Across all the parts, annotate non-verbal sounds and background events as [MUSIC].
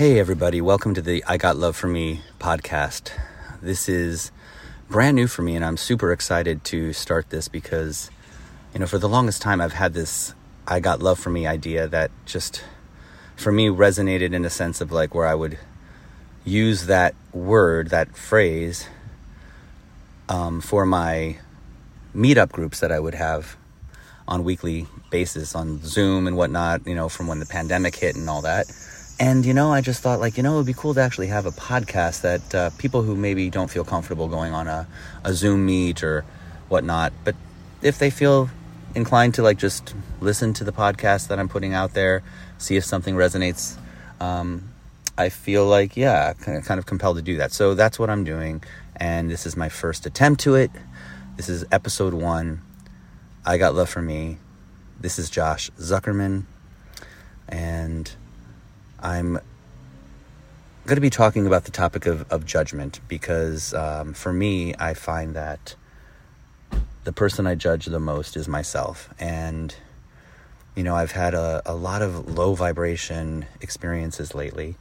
Hey, everybody, welcome to the I Got Love for Me podcast. This is brand new for me, and I'm super excited to start this because, you know, for the longest time, I've had this I Got Love for Me idea that just, for me, resonated in a sense of like where I would use that word, that phrase, um, for my meetup groups that I would have on weekly basis on Zoom and whatnot, you know, from when the pandemic hit and all that and, you know, I just thought, like, you know, it would be cool to actually have a podcast that uh, people who maybe don't feel comfortable going on a, a Zoom meet or whatnot, but if they feel inclined to, like, just listen to the podcast that I'm putting out there, see if something resonates, um, I feel like, yeah, kind of compelled to do that. So that's what I'm doing. And this is my first attempt to it. This is episode one. I Got Love for Me. This is Josh Zuckerman. And I'm going to be talking about the topic of, of judgment because um, for me, I find that the person I judge the most is myself. And, you know, I've had a, a lot of low vibration experiences lately,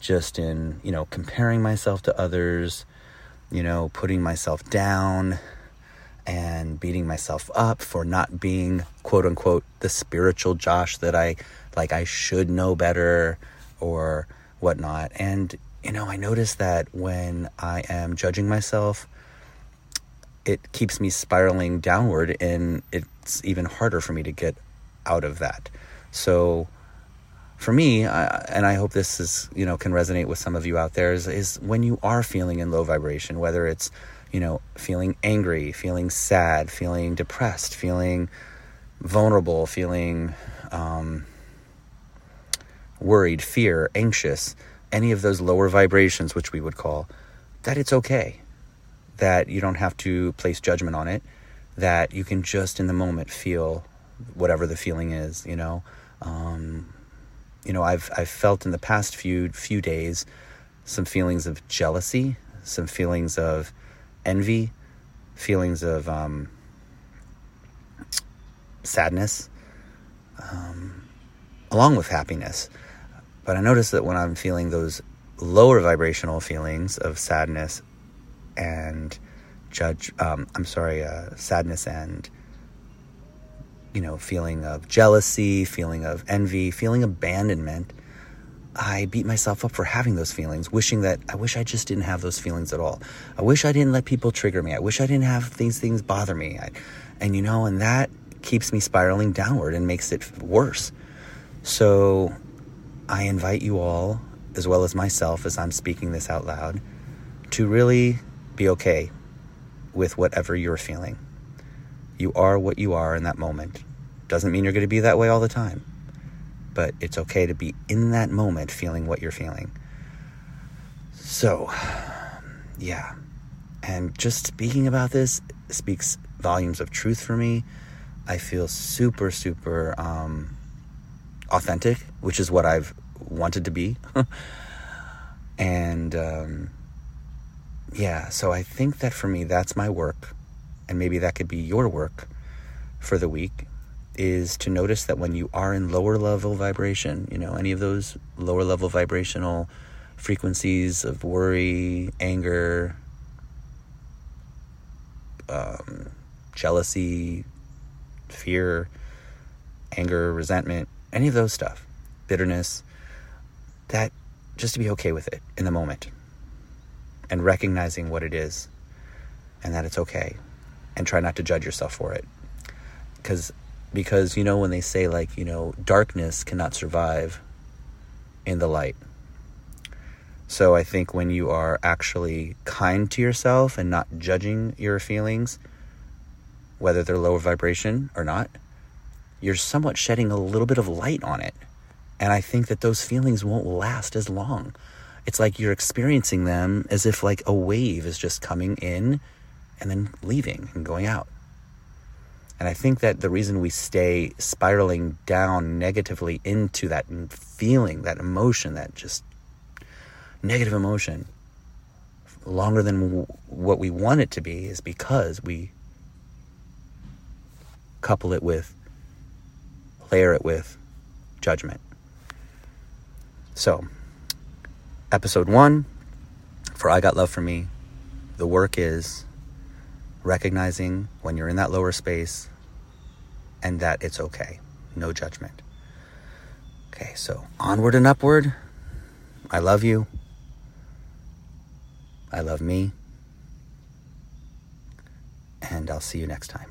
just in, you know, comparing myself to others, you know, putting myself down and beating myself up for not being quote unquote the spiritual Josh that I like I should know better or whatnot. And, you know, I notice that when I am judging myself, it keeps me spiraling downward and it's even harder for me to get out of that. So, for me, I, and I hope this is, you know, can resonate with some of you out there, is, is when you are feeling in low vibration, whether it's, you know, feeling angry, feeling sad, feeling depressed, feeling vulnerable, feeling um, worried, fear, anxious, any of those lower vibrations, which we would call, that it's okay. That you don't have to place judgment on it. That you can just in the moment feel whatever the feeling is, you know. Um, you know, I've I've felt in the past few few days some feelings of jealousy, some feelings of envy, feelings of um, sadness, um, along with happiness. But I notice that when I'm feeling those lower vibrational feelings of sadness and judge, um, I'm sorry, uh, sadness and, you know, feeling of jealousy, feeling of envy, feeling abandonment, I beat myself up for having those feelings, wishing that I wish I just didn't have those feelings at all. I wish I didn't let people trigger me. I wish I didn't have these things bother me. I, and, you know, and that keeps me spiraling downward and makes it worse. So I invite you all, as well as myself, as I'm speaking this out loud, to really be okay with whatever you're feeling. You are what you are in that moment. Doesn't mean you're going to be that way all the time, but it's okay to be in that moment feeling what you're feeling. So, yeah. And just speaking about this speaks volumes of truth for me. I feel super, super um, authentic, which is what I've wanted to be. [LAUGHS] and um, yeah, so I think that for me, that's my work. And maybe that could be your work for the week is to notice that when you are in lower level vibration, you know, any of those lower level vibrational frequencies of worry, anger, um, jealousy, fear, anger, resentment, any of those stuff, bitterness, that just to be okay with it in the moment. And recognizing what it is and that it's okay and try not to judge yourself for it. Because because you know when they say like you know darkness cannot survive in the light. So i think when you are actually kind to yourself and not judging your feelings whether they're lower vibration or not you're somewhat shedding a little bit of light on it and I think that those feelings won't last as long. It's like you're experiencing them as if like a wave is just coming in and then leaving and going out. And I think that the reason we stay spiraling down negatively into that feeling, that emotion, that just negative emotion, longer than w- what we want it to be is because we couple it with, layer it with judgment. So, episode one for I Got Love for Me. The work is recognizing when you're in that lower space and that it's okay. No judgment. Okay, so onward and upward. I love you. I love me. And I'll see you next time.